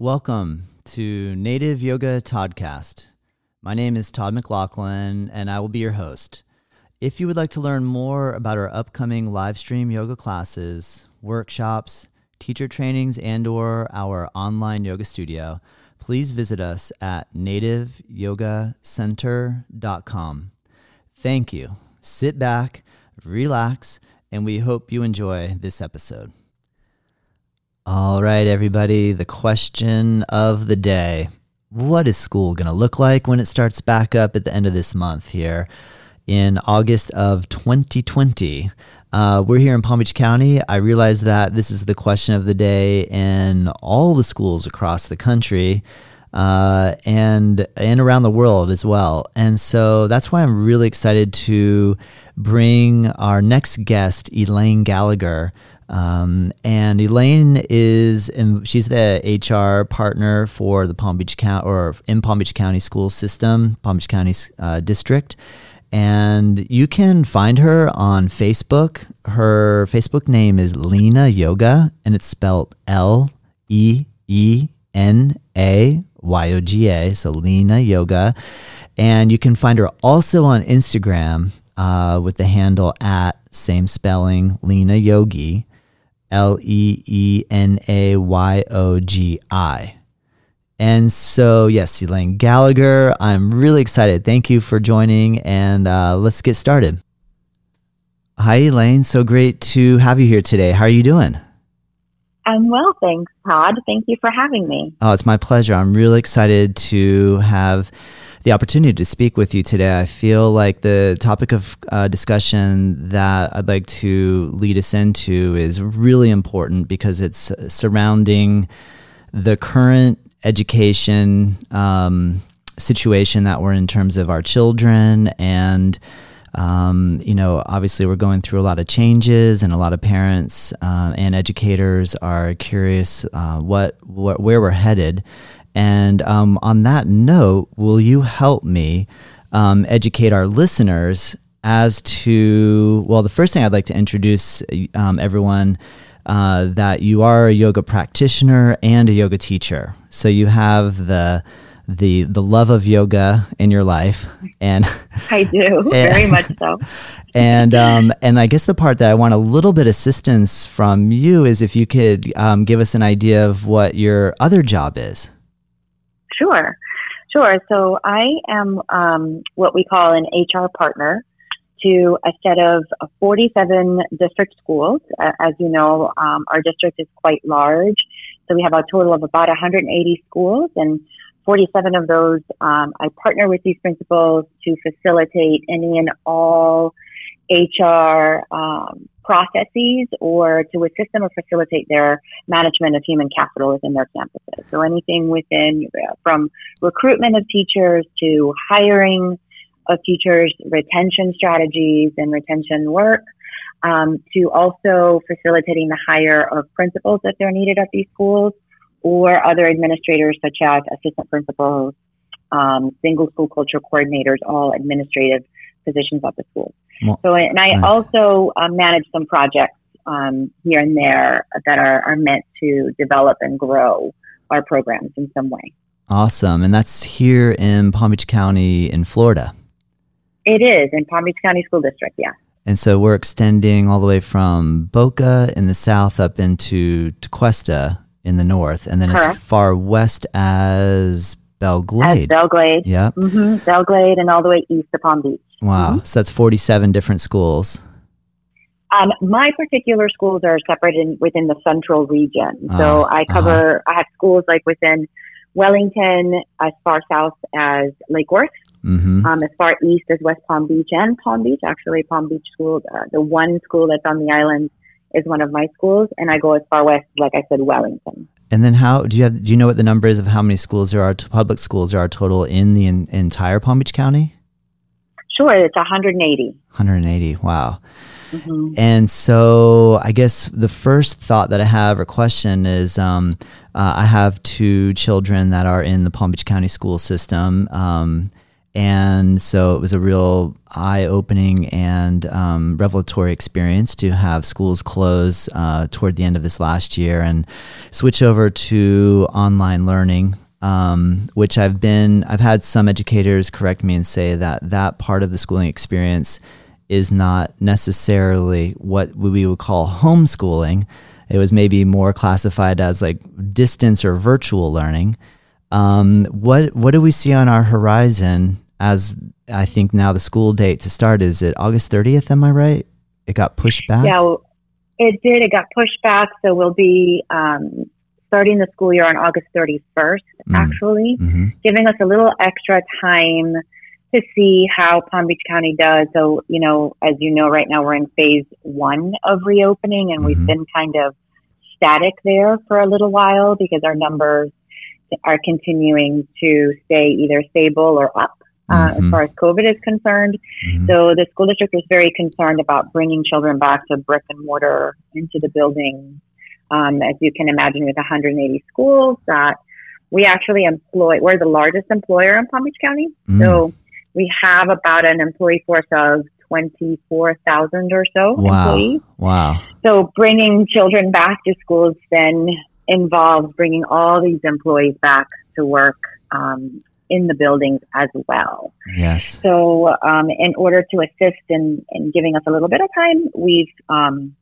Welcome to Native Yoga Toddcast. My name is Todd McLaughlin, and I will be your host. If you would like to learn more about our upcoming live stream yoga classes, workshops, teacher trainings, and or our online yoga studio, please visit us at nativeyogacenter.com. Thank you. Sit back, relax, and we hope you enjoy this episode. All right, everybody, the question of the day. What is school going to look like when it starts back up at the end of this month here in August of 2020? Uh, we're here in Palm Beach County. I realize that this is the question of the day in all the schools across the country uh, and and around the world as well. And so that's why I'm really excited to bring our next guest, Elaine Gallagher. Um, and Elaine is she's the HR partner for the Palm Beach County or in Palm Beach County school system, Palm Beach County uh, district. And you can find her on Facebook. Her Facebook name is Leena Yoga, and it's spelled L E E N A Y O G A. So Leena Yoga. And you can find her also on Instagram uh, with the handle at same spelling Leena Yogi. L E E N A Y O G I. And so, yes, Elaine Gallagher, I'm really excited. Thank you for joining, and uh, let's get started. Hi, Elaine. So great to have you here today. How are you doing? I'm well, thanks, Todd. Thank you for having me. Oh, it's my pleasure. I'm really excited to have the opportunity to speak with you today. I feel like the topic of uh, discussion that I'd like to lead us into is really important because it's surrounding the current education um, situation that we're in terms of our children and um, you know, obviously, we're going through a lot of changes, and a lot of parents uh, and educators are curious uh, what, what where we're headed. And um, on that note, will you help me um, educate our listeners as to, well, the first thing I'd like to introduce um, everyone uh, that you are a yoga practitioner and a yoga teacher. So you have the the the love of yoga in your life and I do. And, very much so. and um, and I guess the part that I want a little bit assistance from you is if you could um, give us an idea of what your other job is Sure, sure. So I am um, what we call an HR partner to a set of 47 district schools. As you know, um, our district is quite large. So we have a total of about 180 schools, and 47 of those, um, I partner with these principals to facilitate any and all HR um, processes or to assist them or facilitate their management of human capital within their campuses. So anything within uh, from recruitment of teachers to hiring of teachers, retention strategies and retention work, um, to also facilitating the hire of principals if they're needed at these schools or other administrators such as assistant principals, um, single school culture coordinators, all administrative positions at the school. Well, so, and I nice. also uh, manage some projects um, here and there that are, are meant to develop and grow our programs in some way. Awesome. And that's here in Palm Beach County in Florida. It is in Palm Beach County School District, yeah. And so we're extending all the way from Boca in the south up into Tequesta in the north, and then Correct. as far west as Belle Glade. As Belle Glade. Yeah. Mm-hmm. Belle Glade and all the way east to Palm Beach. Wow. Mm-hmm. So that's 47 different schools. Um, my particular schools are separated within the central region. So uh, I cover, uh-huh. I have schools like within Wellington, as far south as Lake Worth, mm-hmm. um, as far east as West Palm Beach and Palm Beach. Actually, Palm Beach School, uh, the one school that's on the island is one of my schools, and I go as far west, like I said, Wellington. And then how do you have? Do you know what the number is of how many schools there are? Public schools there are total in the in, entire Palm Beach County? Sure, it's 180. 180. Wow. Mm-hmm. And so, I guess the first thought that I have or question is um, uh, I have two children that are in the Palm Beach County school system. Um, And so it was a real eye opening and um, revelatory experience to have schools close uh, toward the end of this last year and switch over to online learning. Um, which I've been, I've had some educators correct me and say that that part of the schooling experience is not necessarily what we would call homeschooling. It was maybe more classified as like distance or virtual learning. Um, what what do we see on our horizon as I think now the school date to start is it August 30th? Am I right? It got pushed back. Yeah, it did. It got pushed back, so we'll be um, starting the school year on August 31st. Mm. Actually, mm-hmm. giving us a little extra time to see how Palm Beach County does. So, you know, as you know, right now we're in phase one of reopening, and mm-hmm. we've been kind of static there for a little while because our numbers are continuing to stay either stable or up. Uh, mm-hmm. As far as COVID is concerned. Mm-hmm. So the school district was very concerned about bringing children back to brick and mortar into the building. Um, as you can imagine, with 180 schools, that we actually employ, we're the largest employer in Palm Beach County. Mm. So we have about an employee force of 24,000 or so wow. employees. Wow. So bringing children back to schools then involves bringing all these employees back to work um, in the buildings as well. Yes. So, um, in order to assist in, in giving us a little bit of time, we've um,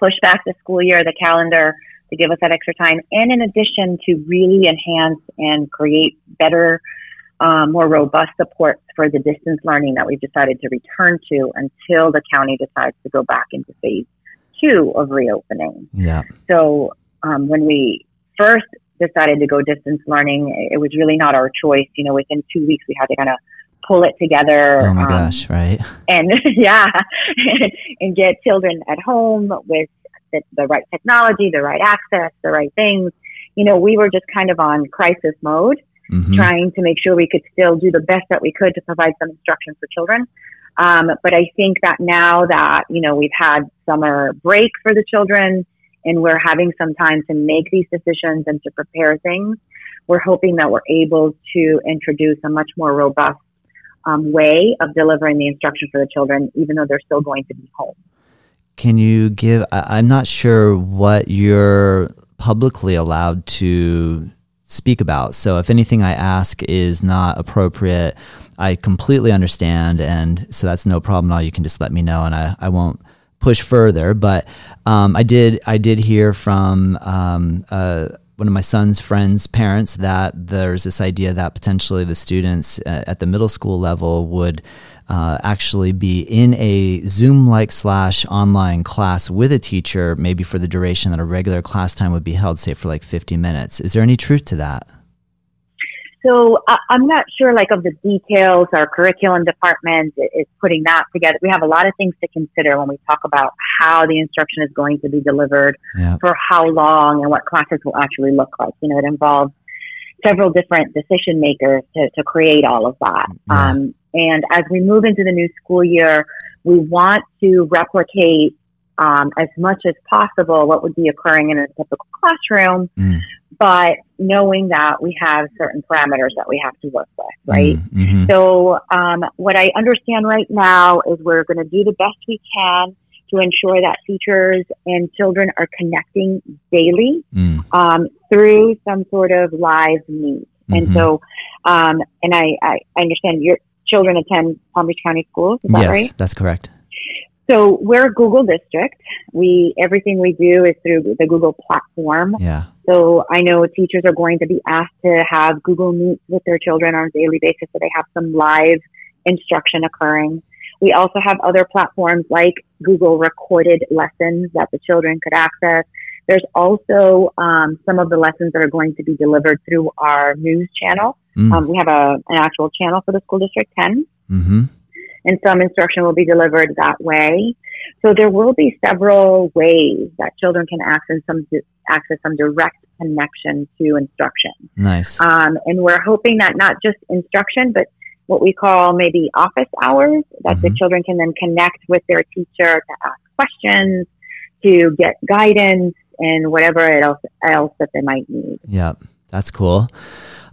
pushed back the school year, the calendar to give us that extra time. And in addition to really enhance and create better, um, more robust supports for the distance learning that we've decided to return to until the county decides to go back into phase two of reopening. Yeah. So um, when we first decided to go distance learning, it was really not our choice. You know, within two weeks, we had to kind of pull it together. Oh my um, gosh, right? And yeah, and get children at home with the, the, right technology, the right access, the right things. You know, we were just kind of on crisis mode, mm-hmm. trying to make sure we could still do the best that we could to provide some instruction for children. Um, but I think that now that, you know, we've had summer break for the children, and we're having some time to make these decisions and to prepare things, we're hoping that we're able to introduce a much more robust um, way of delivering the instruction for the children, even though they're still going to be home. Can you give? I'm not sure what you're publicly allowed to speak about. So if anything I ask is not appropriate, I completely understand. And so that's no problem at all. You can just let me know and I, I won't push further. But um, I did I did hear from um, uh, one of my son's friends' parents that there's this idea that potentially the students uh, at the middle school level would uh, actually be in a Zoom like slash online class with a teacher, maybe for the duration that a regular class time would be held, say for like 50 minutes. Is there any truth to that? So I, am not sure, like, of the details. Our curriculum department is putting that together. We have a lot of things to consider when we talk about how the instruction is going to be delivered, yeah. for how long, and what classes will actually look like. You know, it involves several different decision makers to, to create all of that. Yeah. Um, and as we move into the new school year, we want to replicate um, as much as possible what would be occurring in a typical classroom. Mm but knowing that we have certain parameters that we have to work with, right? Mm, mm-hmm. So, um, what I understand right now is we're going to do the best we can to ensure that teachers and children are connecting daily mm. um, through some sort of live meet. Mm-hmm. And so, um, and I, I, understand your children attend Palm Beach County schools. Is that yes, right? that's correct. So we're a Google district. We everything we do is through the Google platform. Yeah. So I know teachers are going to be asked to have Google Meets with their children on a daily basis, so they have some live instruction occurring. We also have other platforms like Google recorded lessons that the children could access. There's also um, some of the lessons that are going to be delivered through our news channel. Mm. Um, we have a, an actual channel for the school district 10. Mm-hmm and some instruction will be delivered that way. So there will be several ways that children can access some access some direct connection to instruction. Nice. Um, and we're hoping that not just instruction, but what we call maybe office hours, that mm-hmm. the children can then connect with their teacher to ask questions, to get guidance, and whatever else else that they might need. Yeah, that's cool.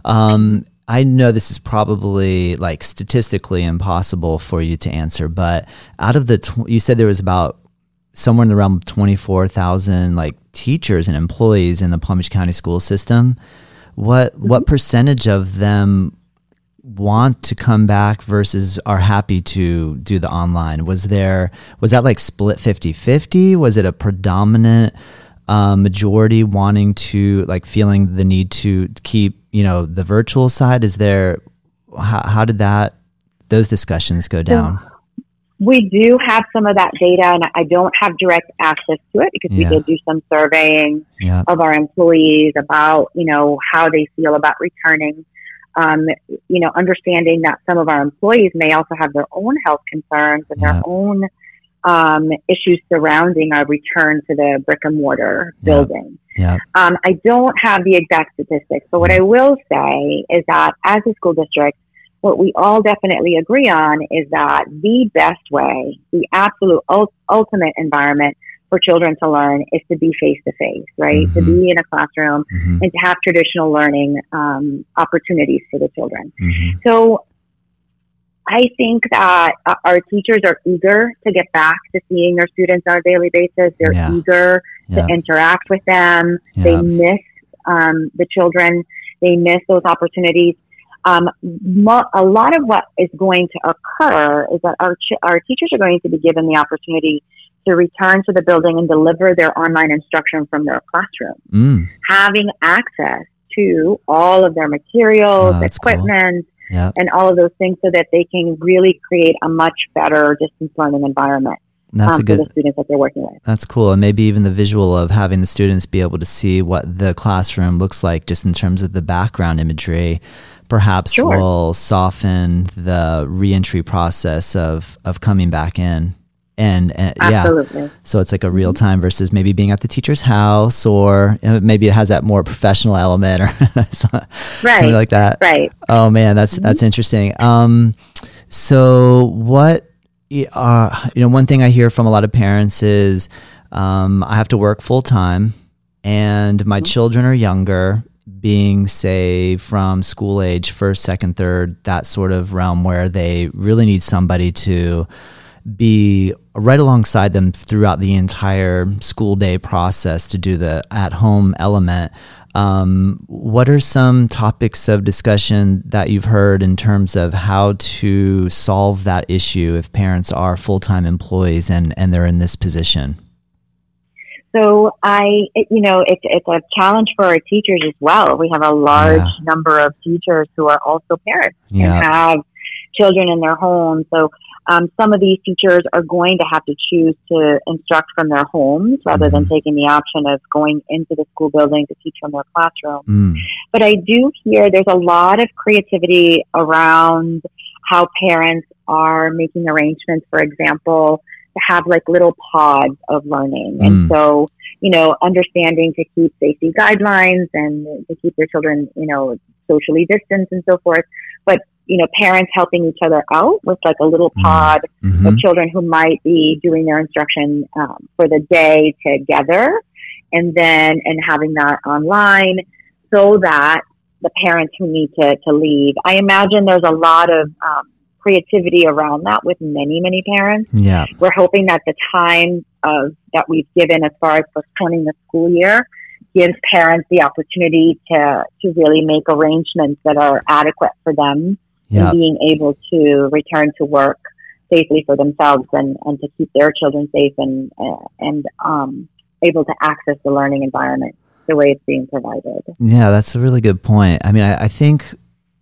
Um, I know this is probably like statistically impossible for you to answer, but out of the, tw- you said there was about somewhere in the realm of 24,000 like teachers and employees in the Palm Beach County school system. What, mm-hmm. what percentage of them want to come back versus are happy to do the online? Was there, was that like split 50 50? Was it a predominant uh, majority wanting to, like, feeling the need to keep, you know, the virtual side? Is there, how, how did that, those discussions go down? we do have some of that data, and I don't have direct access to it because yeah. we did do some surveying yeah. of our employees about, you know, how they feel about returning um, you know, understanding that some of our employees may also have their own health concerns and yeah. their own um, issues surrounding our return to the brick and mortar yeah. building. Yeah. Um, I don't have the exact statistics, but what I will say is that as a school district, what we all definitely agree on is that the best way, the absolute ul- ultimate environment for children to learn is to be face to face, right? Mm-hmm. To be in a classroom mm-hmm. and to have traditional learning um, opportunities for the children. Mm-hmm. So I think that uh, our teachers are eager to get back to seeing their students on a daily basis. They're yeah. eager yeah. to interact with them. Yeah. They miss um, the children. They miss those opportunities. Um, mo- a lot of what is going to occur is that our ch- our teachers are going to be given the opportunity to return to the building and deliver their online instruction from their classroom. Mm. Having access to all of their materials, oh, equipment, cool. Yep. and all of those things so that they can really create a much better distance learning environment. That's um, a good, for the students that they're working with. That's cool. And maybe even the visual of having the students be able to see what the classroom looks like just in terms of the background imagery perhaps sure. will soften the reentry process of, of coming back in and, and yeah so it's like a real mm-hmm. time versus maybe being at the teacher's house or you know, maybe it has that more professional element or something like that right oh man that's mm-hmm. that's interesting um so what uh, you know one thing i hear from a lot of parents is um, i have to work full time and my mm-hmm. children are younger being say from school age first second third that sort of realm where they really need somebody to be right alongside them throughout the entire school day process to do the at home element. Um, what are some topics of discussion that you've heard in terms of how to solve that issue if parents are full time employees and, and they're in this position? So I, it, you know, it's it's a challenge for our teachers as well. We have a large yeah. number of teachers who are also parents yeah. and have children in their homes. So um, some of these teachers are going to have to choose to instruct from their homes rather mm-hmm. than taking the option of going into the school building to teach from their classroom. Mm. But I do hear there's a lot of creativity around how parents are making arrangements, for example, to have like little pods of learning. Mm. And so, you know, understanding to keep safety guidelines and to keep their children, you know, socially distanced and so forth. You know, parents helping each other out with like a little mm-hmm. pod mm-hmm. of children who might be doing their instruction um, for the day together and then and having that online so that the parents who need to, to leave. I imagine there's a lot of um, creativity around that with many, many parents. Yeah. We're hoping that the time of that we've given as far as postponing the school year gives parents the opportunity to, to really make arrangements that are adequate for them and being able to return to work safely for themselves and, and to keep their children safe and uh, and um, able to access the learning environment the way it's being provided. Yeah, that's a really good point. I mean, I, I think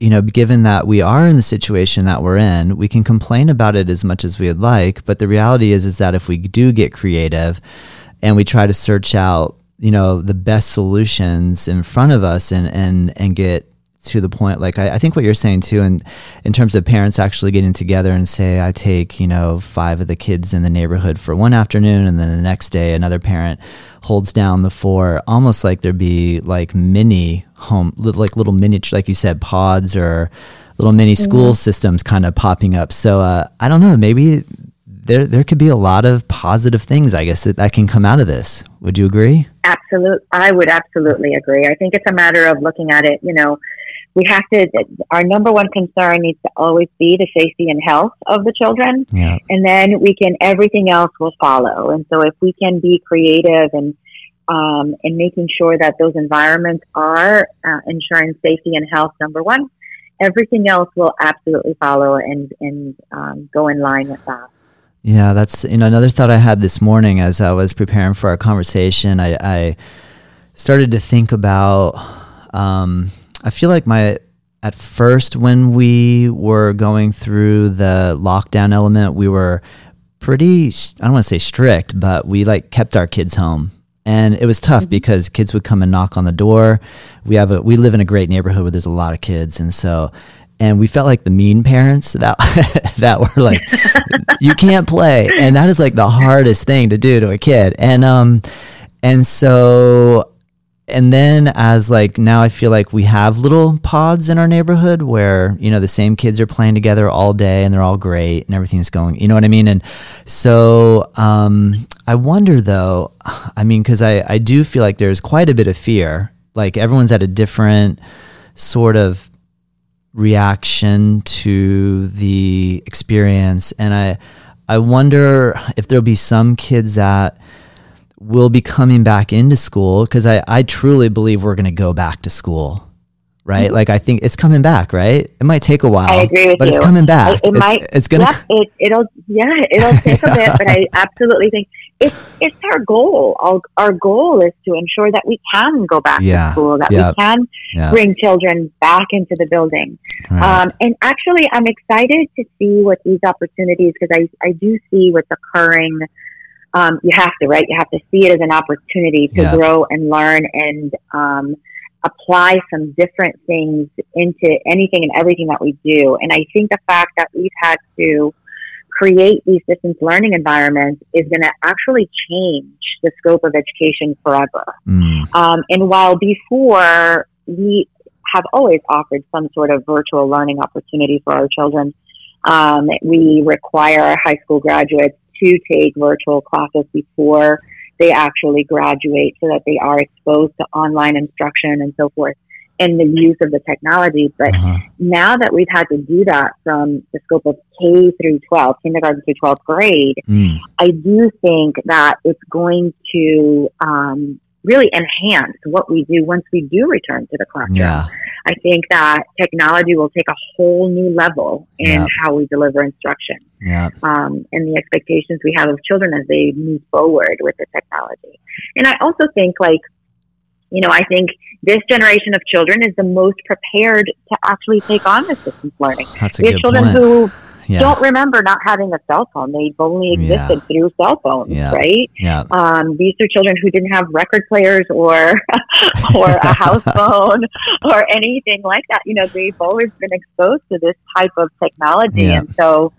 you know, given that we are in the situation that we're in, we can complain about it as much as we would like, but the reality is is that if we do get creative and we try to search out, you know, the best solutions in front of us and and and get to the point like I, I, think what you're saying too and in terms of parents actually getting together and say i take you know five of the kids in the neighborhood for one afternoon and then the next day another parent holds down the four almost like there'd be like mini home like little mini like you said pods or little mini school mm-hmm. systems kind of popping up. So uh, i don't know maybe there there could be a lot of positive things i guess that, that can come out of this. Would you agree? Absolutely i would absolutely agree. I think it's a matter of looking at it you know we have to, our number one concern needs to always be the safety and health of the children. Yeah. And then we can, everything else will follow. And so if we can be creative and, um, and making sure that those environments are uh, ensuring safety and health, number one, everything else will absolutely follow and, and um, go in line with that. Yeah, that's you know another thought I had this morning as I was preparing for our conversation. I, I started to think about. Um, I feel like my at first when we were going through the lockdown element, we were pretty. I don't want to say strict, but we like kept our kids home and it was tough mm-hmm. because kids would come and knock on the door. We have a we live in a great neighborhood where there's a lot of kids, and so and we felt like the mean parents that that were like you can't play and that is like the hardest thing to do to a kid and um and so and then as like now I feel like we have little pods in our neighborhood where you know the same kids are playing together all day and they're all great and everything's going you know what I mean? And so um I wonder though I mean cuz I I do feel like there's quite a bit of fear. Like everyone's at a different sort of reaction to the experience. And i i wonder if there'll be some kids that will be coming back into school because I, I truly believe we're going to go back to school right mm-hmm. like i think it's coming back right it might take a while i agree with but you it's coming back it, it it's, might it's gonna yeah, it, it'll yeah it'll take a bit but i absolutely think it's it's our goal. Our, our goal is to ensure that we can go back yeah. to school, that we can yeah. bring children back into the building. Right. Um, and actually, I'm excited to see what these opportunities because I I do see what's occurring. Um, you have to right. You have to see it as an opportunity to yeah. grow and learn and um, apply some different things into anything and everything that we do. And I think the fact that we've had to create these distance learning environments is going to actually change the scope of education forever. Mm. Um, and while before we have always offered some sort of virtual learning opportunity for our children, um, we require our high school graduates to take virtual classes before they actually graduate so that they are exposed to online instruction and so forth and the use of the technology. But uh-huh. now that we've had to do that from the scope of K through 12, kindergarten through 12th grade, mm. I do think that it's going to um, really enhance what we do once we do return to the classroom. Yeah. I think that technology will take a whole new level in yeah. how we deliver instruction. Yeah. Um, and the expectations we have of children as they move forward with the technology. And I also think like you know, I think this generation of children is the most prepared to actually take on this distance learning. That's a we have children point. who yeah. don't remember not having a cell phone. They've only existed yeah. through cell phones, yeah. right? Yeah. Um, these are children who didn't have record players or or a house phone or anything like that. You know, they've always been exposed to this type of technology, and so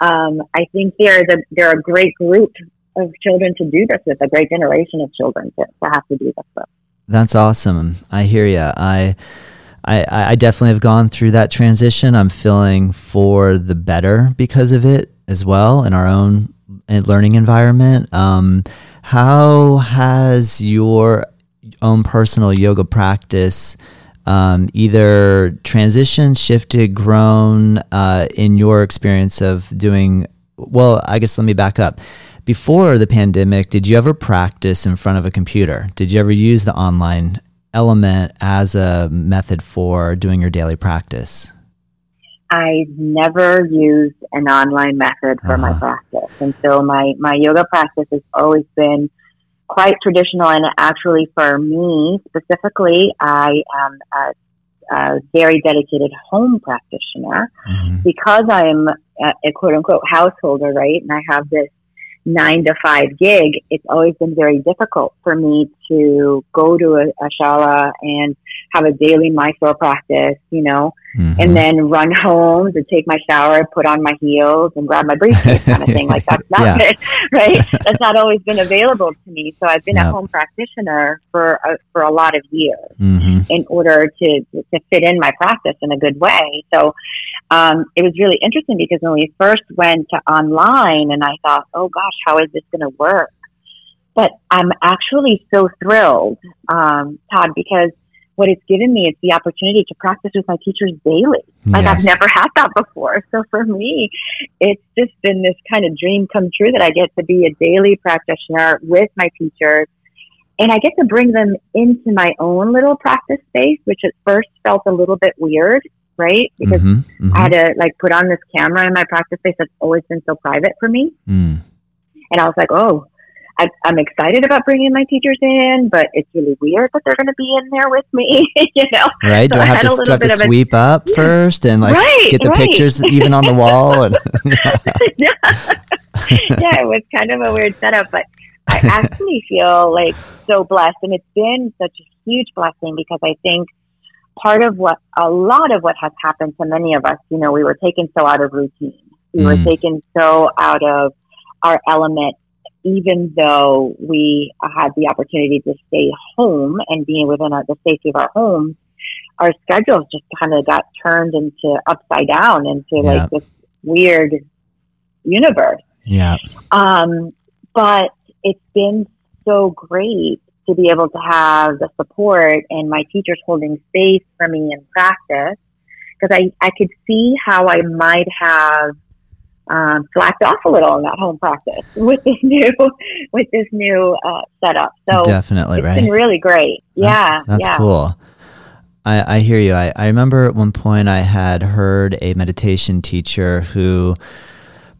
um, I think they're the, they're a great group of children to do this with, a great generation of children to, to have to do this with. That's awesome. I hear you. I, I, I definitely have gone through that transition. I'm feeling for the better because of it as well in our own learning environment. Um, how has your own personal yoga practice um, either transitioned, shifted, grown uh, in your experience of doing? Well, I guess let me back up before the pandemic, did you ever practice in front of a computer? Did you ever use the online element as a method for doing your daily practice? I never used an online method for uh-huh. my practice. And so my, my yoga practice has always been quite traditional. And actually, for me specifically, I am a, a very dedicated home practitioner mm-hmm. because I'm a, a quote unquote householder, right? And I have this nine to five gig, it's always been very difficult for me to go to a, a shala and have a daily Mysore practice, you know, mm-hmm. and then run home to take my shower, put on my heels and grab my briefcase kind of thing. Like that's not yeah. it, right? That's not always been available to me. So I've been yep. a home practitioner for a, for a lot of years mm-hmm. in order to, to fit in my practice in a good way. So um, it was really interesting because when we first went to online and I thought, oh gosh, how is this going to work? But I'm actually so thrilled, um, Todd, because what it's given me is the opportunity to practice with my teachers daily. Like yes. I've never had that before. So for me, it's just been this kind of dream come true that I get to be a daily practitioner with my teachers. And I get to bring them into my own little practice space, which at first felt a little bit weird, right? Because mm-hmm, mm-hmm. I had to like put on this camera in my practice space that's always been so private for me. Mm. And I was like, oh, I, am excited about bringing my teachers in, but it's really weird that they're going to be in there with me. you know, right? So Do I have to, do have to sweep a, up first and like right, get the right. pictures even on the wall? And, yeah. yeah, it was kind of a weird setup, but I actually feel like so blessed, and it's been such a huge blessing because I think part of what a lot of what has happened to many of us, you know, we were taken so out of routine, we mm. were taken so out of our element even though we had the opportunity to stay home and being within our, the safety of our homes, our schedules just kind of got turned into upside down into yeah. like this weird universe. Yeah. Um, but it's been so great to be able to have the support and my teachers holding space for me in practice because I, I could see how I might have um, slacked off a little in that home practice with this new with this new uh, setup. So definitely, it's right? been really great. Yeah, that's, that's yeah. cool. I, I hear you. I, I remember at one point I had heard a meditation teacher who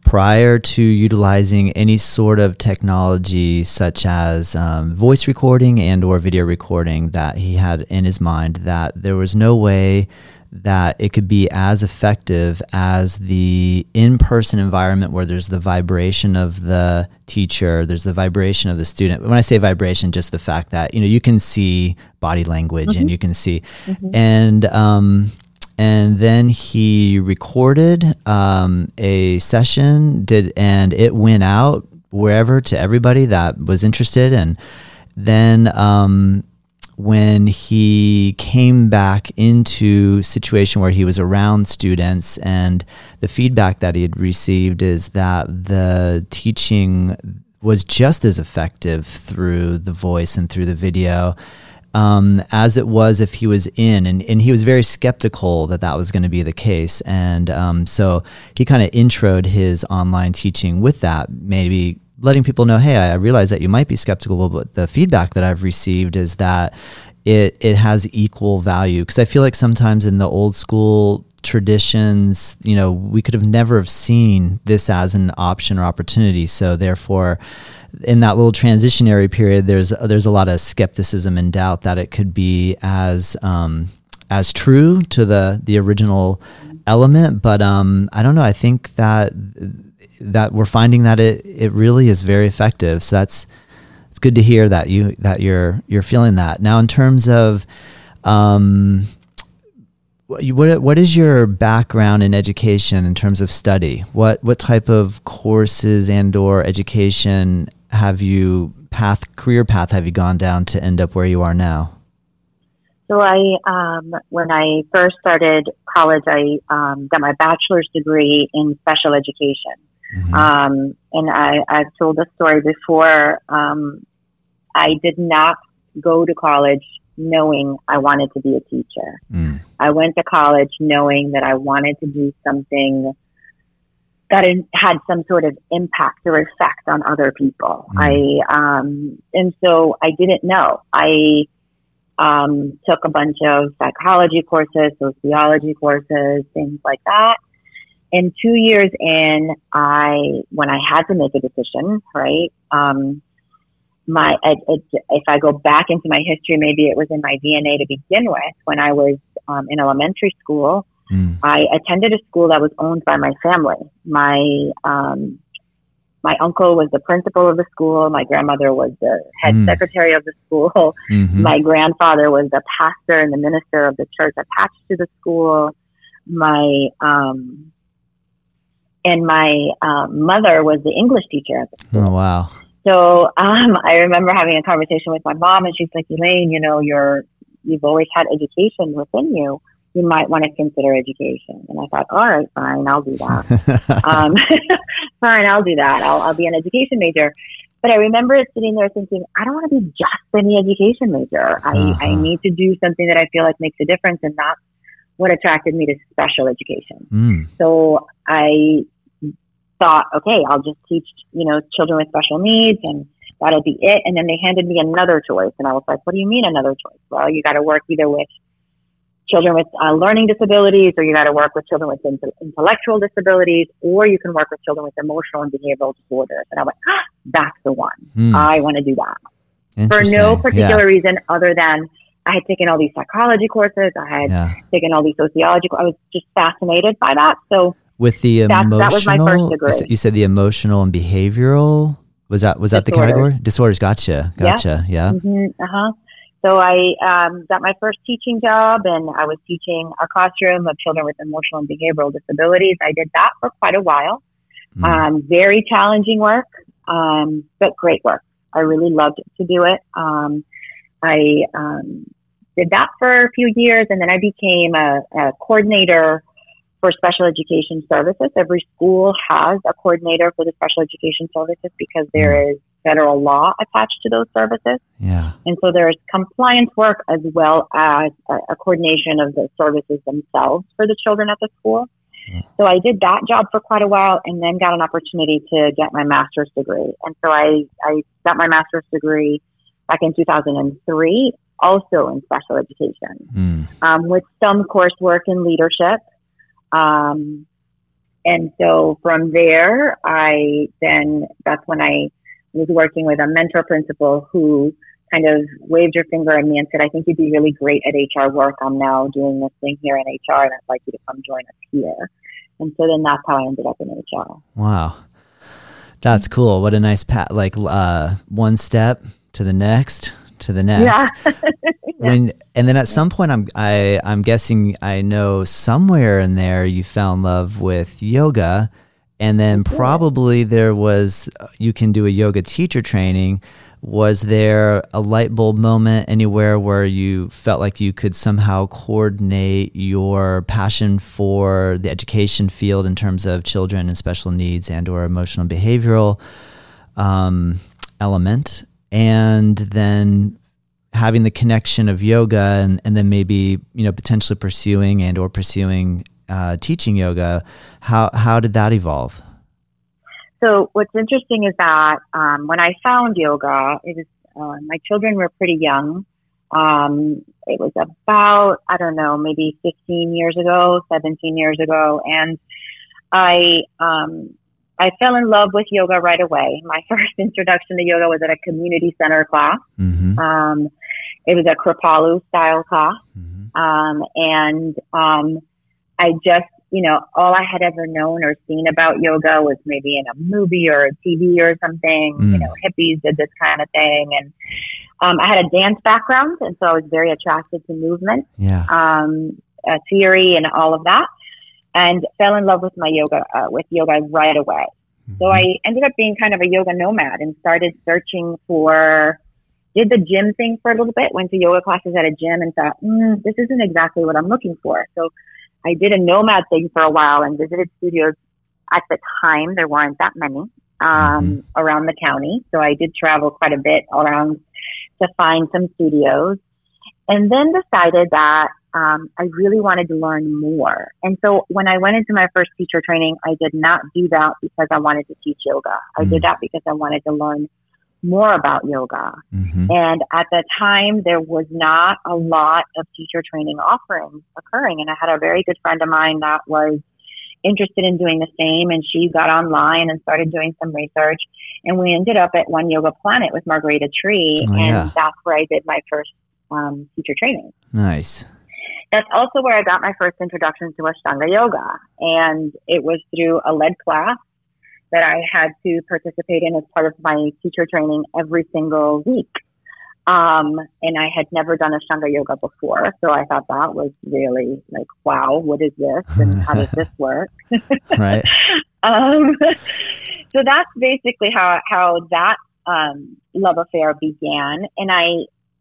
prior to utilizing any sort of technology such as um, voice recording and or video recording that he had in his mind that there was no way that it could be as effective as the in-person environment where there's the vibration of the teacher there's the vibration of the student when i say vibration just the fact that you know you can see body language mm-hmm. and you can see mm-hmm. and um, and then he recorded um, a session did and it went out wherever to everybody that was interested. And then um, when he came back into situation where he was around students and the feedback that he had received is that the teaching was just as effective through the voice and through the video um, as it was if he was in. And, and he was very skeptical that that was going to be the case. And um, so he kind of introed his online teaching with that, maybe letting people know, hey, I realize that you might be skeptical, but the feedback that I've received is that it it has equal value. Because I feel like sometimes in the old school traditions, you know, we could have never have seen this as an option or opportunity. So therefore, in that little transitionary period, there's there's a lot of skepticism and doubt that it could be as um, as true to the the original element. But um, I don't know. I think that that we're finding that it it really is very effective. So that's it's good to hear that you that you're you're feeling that. Now, in terms of um, what what is your background in education in terms of study? What what type of courses and or education have you path career path have you gone down to end up where you are now? So I, um, when I first started college, I um, got my bachelor's degree in special education. Mm-hmm. Um, and I, I've told the story before. Um, I did not go to college knowing I wanted to be a teacher. Mm. I went to college knowing that I wanted to do something that had some sort of impact or effect on other people. Mm. I um, and so I didn't know. I um, took a bunch of psychology courses, sociology courses, things like that. And two years in, I, when I had to make a decision, right? Um, my, it, it, if I go back into my history, maybe it was in my DNA to begin with. When I was um, in elementary school, mm. I attended a school that was owned by my family. My um, my uncle was the principal of the school. My grandmother was the head mm. secretary of the school. Mm-hmm. My grandfather was the pastor and the minister of the church attached to the school. My um, and my um, mother was the English teacher at the school. Oh wow! So um, I remember having a conversation with my mom, and she's like, "Elaine, you know, you're you've always had education within you. You might want to consider education." And I thought, "All right, fine, I'll do that. um, fine, I'll do that. I'll, I'll be an education major." But I remember sitting there thinking, I don't want to be just any education major. I, uh-huh. I need to do something that I feel like makes a difference. And that's what attracted me to special education. Mm. So I thought, okay, I'll just teach, you know, children with special needs and that'll be it. And then they handed me another choice. And I was like, what do you mean another choice? Well, you got to work either with children with uh, learning disabilities, or you got to work with children with intellectual disabilities, or you can work with children with emotional and behavioral disorders. And I went, ah, that's the one. Mm. I want to do that. For no particular yeah. reason other than I had taken all these psychology courses. I had yeah. taken all these sociology. I was just fascinated by that. So with the emotional, that, that was my first degree. You said the emotional and behavioral. Was that was that Disorders. the category? Disorders. Gotcha. Gotcha. Yeah. yeah. Mm-hmm. Uh huh. So I um, got my first teaching job, and I was teaching a classroom of children with emotional and behavioral disabilities. I did that for quite a while. Mm. Um, very challenging work, um, but great work. I really loved to do it. Um, I um, did that for a few years, and then I became a, a coordinator for special education services. Every school has a coordinator for the special education services because there mm. is federal law attached to those services. Yeah. And so there's compliance work as well as a, a coordination of the services themselves for the children at the school. Yeah. So I did that job for quite a while and then got an opportunity to get my master's degree. And so I, I got my master's degree back in 2003, also in special education, mm. um, with some coursework in leadership. Um, and so from there, I then, that's when I was working with a mentor principal who kind of waved her finger at me and said, I think you'd be really great at HR work. I'm now doing this thing here in HR and I'd like you to come join us here. And so then that's how I ended up in HR. Wow. That's cool. What a nice pat, like uh, one step to the next to the next. Yeah. when and then at some point I'm I I'm guessing I know somewhere in there you fell in love with yoga and then probably there was you can do a yoga teacher training. Was there a light bulb moment anywhere where you felt like you could somehow coordinate your passion for the education field in terms of children and special needs and or emotional behavioral um, element? And then having the connection of yoga and, and then maybe you know potentially pursuing and or pursuing uh, teaching yoga, how how did that evolve? So what's interesting is that um, when I found yoga, it was uh, my children were pretty young. Um, it was about I don't know maybe 15 years ago, 17 years ago, and I um, I fell in love with yoga right away. My first introduction to yoga was at a community center class. Mm-hmm. Um, it was a Kripalu style class, mm-hmm. um, and um, I just, you know, all I had ever known or seen about yoga was maybe in a movie or a TV or something. Mm. You know, hippies did this kind of thing, and um, I had a dance background, and so I was very attracted to movement, yeah, um, uh, theory, and all of that, and fell in love with my yoga uh, with yoga right away. Mm-hmm. So I ended up being kind of a yoga nomad and started searching for did the gym thing for a little bit, went to yoga classes at a gym and thought, mm, this isn't exactly what I'm looking for. So I did a nomad thing for a while and visited studios. At the time, there weren't that many um, mm-hmm. around the county. So I did travel quite a bit around to find some studios and then decided that um, I really wanted to learn more. And so when I went into my first teacher training, I did not do that because I wanted to teach yoga. Mm-hmm. I did mm. that because I wanted to learn more about yoga. Mm-hmm. And at the time, there was not a lot of teacher training offerings occurring. And I had a very good friend of mine that was interested in doing the same. And she got online and started doing some research. And we ended up at One Yoga Planet with Margarita Tree. Oh, and yeah. that's where I did my first um, teacher training. Nice. That's also where I got my first introduction to Ashtanga Yoga. And it was through a lead class that I had to participate in as part of my teacher training every single week. Um, and I had never done Ashtanga yoga before. So I thought that was really like, wow, what is this? And how does this work? right. um, so that's basically how, how that um, love affair began. And I,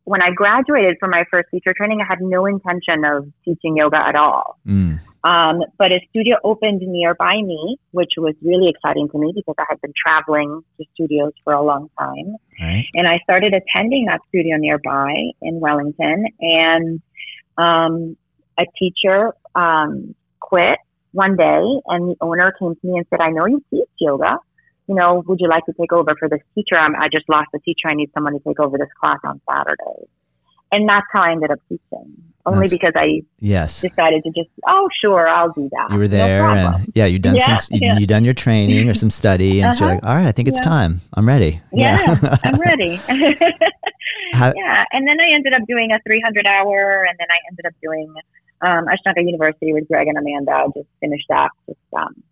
when I graduated from my first teacher training, I had no intention of teaching yoga at all. Mm. Um, but a studio opened nearby me, which was really exciting to me because I had been traveling to studios for a long time. Right. And I started attending that studio nearby in Wellington. And um, a teacher um, quit one day, and the owner came to me and said, I know you teach yoga. You know, would you like to take over for this teacher? I'm, I just lost a teacher. I need someone to take over this class on Saturdays and that's how I ended up teaching. Only that's, because I yes decided to just oh sure I'll do that. You were there no and yeah you done yeah, some yeah. you, you done your training or some study and uh-huh. so you're like all right I think it's yeah. time I'm ready. Yeah, I'm ready. how, yeah, and then I ended up doing a 300 hour, and then I ended up doing um, Ashtanga University with Greg and Amanda. Just finished that just um,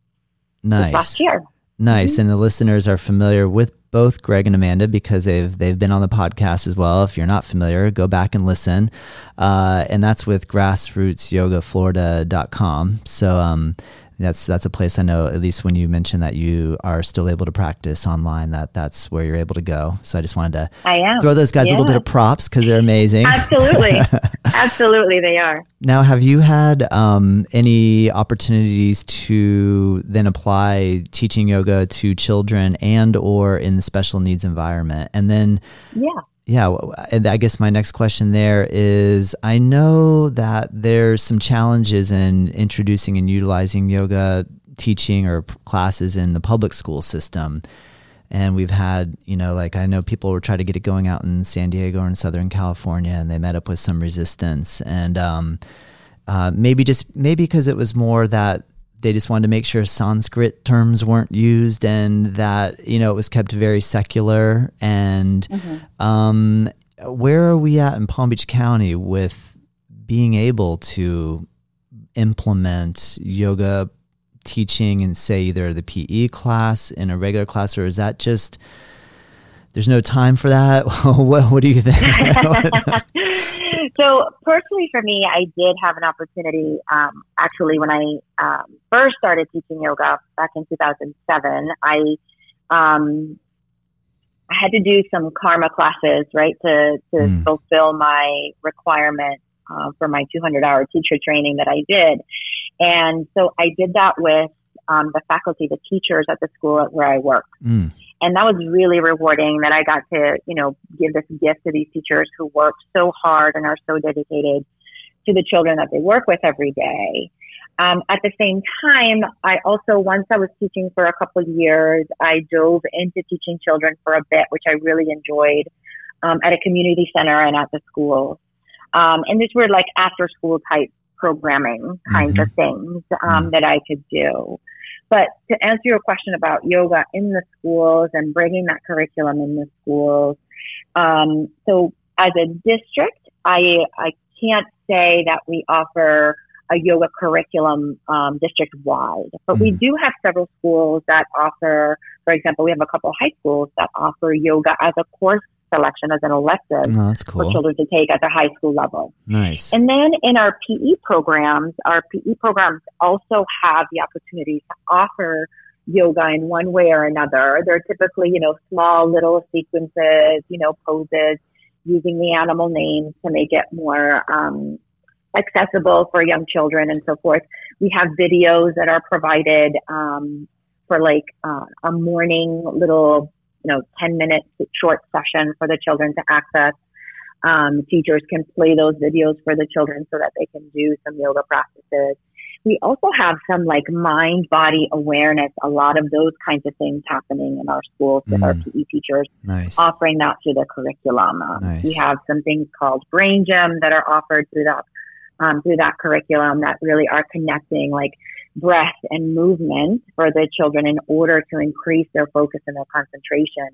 nice last year. Nice, mm-hmm. and the listeners are familiar with both Greg and Amanda because they've they've been on the podcast as well. If you're not familiar, go back and listen. Uh, and that's with grassrootsyogaflorida.com. So um, that's that's a place I know. At least when you mentioned that you are still able to practice online, that that's where you're able to go. So I just wanted to I am. throw those guys yeah. a little bit of props because they're amazing. Absolutely, absolutely, they are. Now, have you had um, any opportunities to then apply teaching yoga to children and or in the special needs environment? And then, yeah yeah, I guess my next question there is I know that there's some challenges in introducing and utilizing yoga teaching or classes in the public school system. And we've had, you know, like I know people were trying to get it going out in San Diego or in Southern California, and they met up with some resistance. And um, uh, maybe just maybe because it was more that they just wanted to make sure Sanskrit terms weren't used and that you know it was kept very secular. And mm-hmm. um, where are we at in Palm Beach County with being able to implement yoga teaching and say either the PE class in a regular class, or is that just there's no time for that? what, what do you think? so personally for me, I did have an opportunity. Um, actually, when I um, first started teaching yoga back in 2007, I um, I had to do some karma classes, right, to to mm. fulfill my requirement uh, for my 200 hour teacher training that I did, and so I did that with um, the faculty, the teachers at the school where I work. Mm and that was really rewarding that I got to, you know, give this gift to these teachers who work so hard and are so dedicated to the children that they work with every day. Um, at the same time, I also, once I was teaching for a couple of years, I dove into teaching children for a bit, which I really enjoyed um, at a community center and at the school. Um, and these were like after school type programming kinds mm-hmm. of things um, mm-hmm. that I could do. But to answer your question about yoga in the schools and bringing that curriculum in the schools, um, so as a district, I I can't say that we offer a yoga curriculum um, district wide, but mm-hmm. we do have several schools that offer. For example, we have a couple high schools that offer yoga as a course selection as an elective oh, cool. for children to take at the high school level. Nice. And then in our PE programs, our PE programs also have the opportunity to offer yoga in one way or another. They're typically, you know, small little sequences, you know, poses using the animal names to make it more um, accessible for young children and so forth. We have videos that are provided um, for like uh, a morning little you know, 10 minute short session for the children to access. Um, teachers can play those videos for the children so that they can do some yoga practices. We also have some like mind body awareness, a lot of those kinds of things happening in our schools with mm. our PE teachers, nice. offering that through the curriculum. Um, nice. We have some things called Brain Gym that are offered through that um, through that curriculum that really are connecting like breath and movement for the children in order to increase their focus and their concentration,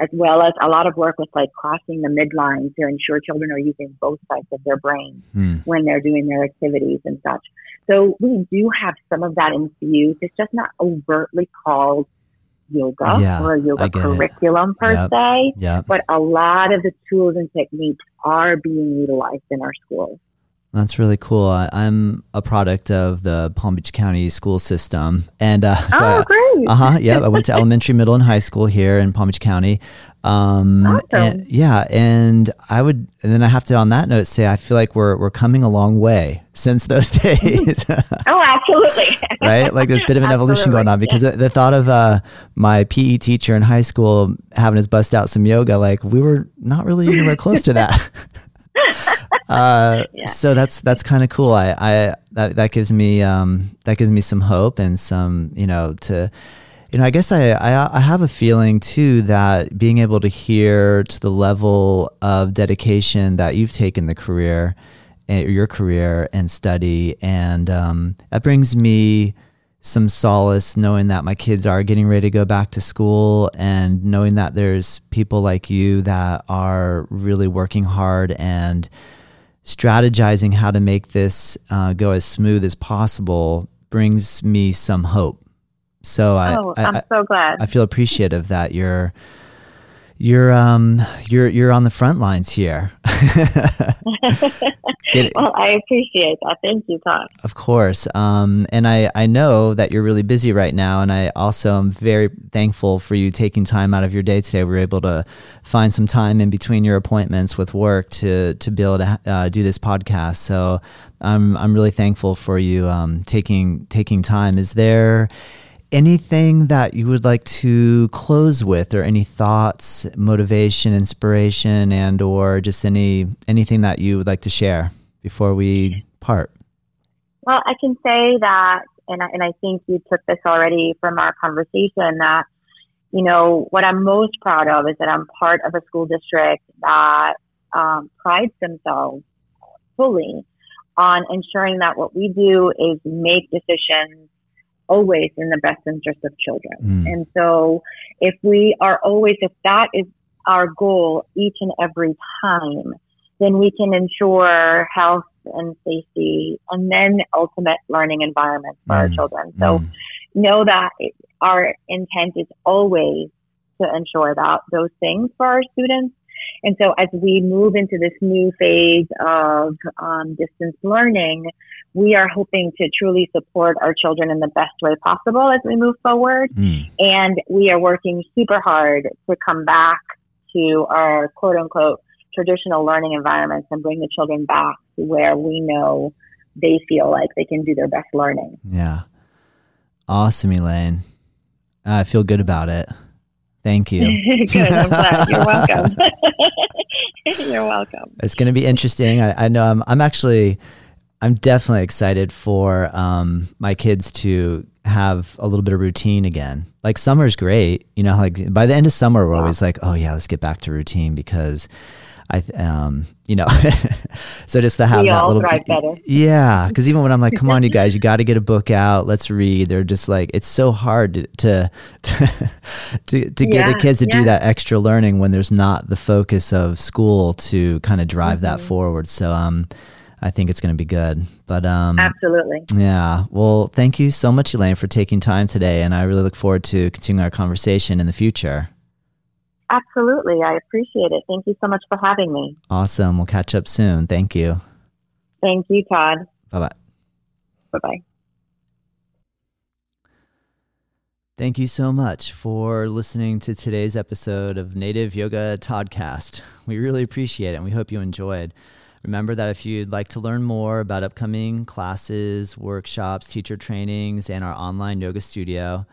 as well as a lot of work with like crossing the midline to ensure children are using both sides of their brain mm. when they're doing their activities and such. So we do have some of that infused. It's just not overtly called yoga yeah, or a yoga curriculum it. per yep. se, yep. but a lot of the tools and techniques are being utilized in our schools. That's really cool. I, am a product of the Palm Beach County school system, and uh, so oh, great! Uh huh. Yeah, I went to elementary, middle, and high school here in Palm Beach County. Um, awesome. and, yeah, and I would, and then I have to, on that note, say I feel like we're we're coming a long way since those days. oh, absolutely. right, like there's a bit of an evolution going on because yeah. the, the, thought of uh, my PE teacher in high school having us bust out some yoga, like we were not really anywhere close to that. uh, yeah. So that's that's kind of cool. I, I that that gives me um, that gives me some hope and some you know to you know I guess I, I I have a feeling too that being able to hear to the level of dedication that you've taken the career, eh, your career and study, and um, that brings me some solace knowing that my kids are getting ready to go back to school and knowing that there's people like you that are really working hard and strategizing how to make this uh, go as smooth as possible brings me some hope. So I, oh, I'm I, so glad. I feel appreciative that you're you're um you're you're on the front lines here. well, I appreciate that. Thank you, Todd. Of course. Um, and I I know that you're really busy right now, and I also am very thankful for you taking time out of your day today. We were able to find some time in between your appointments with work to to be able to uh, do this podcast. So I'm I'm really thankful for you um, taking taking time. Is there anything that you would like to close with or any thoughts motivation inspiration and or just any anything that you would like to share before we part? Well i can say that and I, and I think you took this already from our conversation that you know what i'm most proud of is that i'm part of a school district that um, prides themselves fully on ensuring that what we do is make decisions always in the best interest of children. Mm. And so if we are always, if that is our goal each and every time, then we can ensure health and safety and then ultimate learning environments for mm. our children. So mm. know that our intent is always to ensure that those things for our students. And so as we move into this new phase of um, distance learning, we are hoping to truly support our children in the best way possible as we move forward. Mm. And we are working super hard to come back to our quote unquote traditional learning environments and bring the children back to where we know they feel like they can do their best learning. Yeah. Awesome, Elaine. I feel good about it. Thank you. good. I'm glad. You're welcome. You're welcome. It's going to be interesting. I, I know I'm, I'm actually I'm definitely excited for um, my kids to have a little bit of routine again. Like summer's great, you know. Like by the end of summer, we're always like, "Oh yeah, let's get back to routine," because I, um, you know, so just to have we that little, better. yeah. Because even when I'm like, "Come on, you guys, you got to get a book out, let's read," they're just like, it's so hard to to to, to get yeah, the kids to yeah. do that extra learning when there's not the focus of school to kind of drive mm-hmm. that forward. So, um, I think it's going to be good. But um, absolutely, yeah. Well, thank you so much, Elaine, for taking time today, and I really look forward to continuing our conversation in the future. Absolutely, I appreciate it. Thank you so much for having me. Awesome. We'll catch up soon. Thank you. Thank you, Todd. Bye bye. Bye bye. Thank you so much for listening to today's episode of Native Yoga Toddcast. We really appreciate it and we hope you enjoyed. Remember that if you'd like to learn more about upcoming classes, workshops, teacher trainings, and our online yoga studio,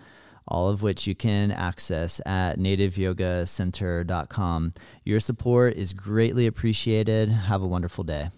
all of which you can access at nativeyogacenter.com. Your support is greatly appreciated. Have a wonderful day.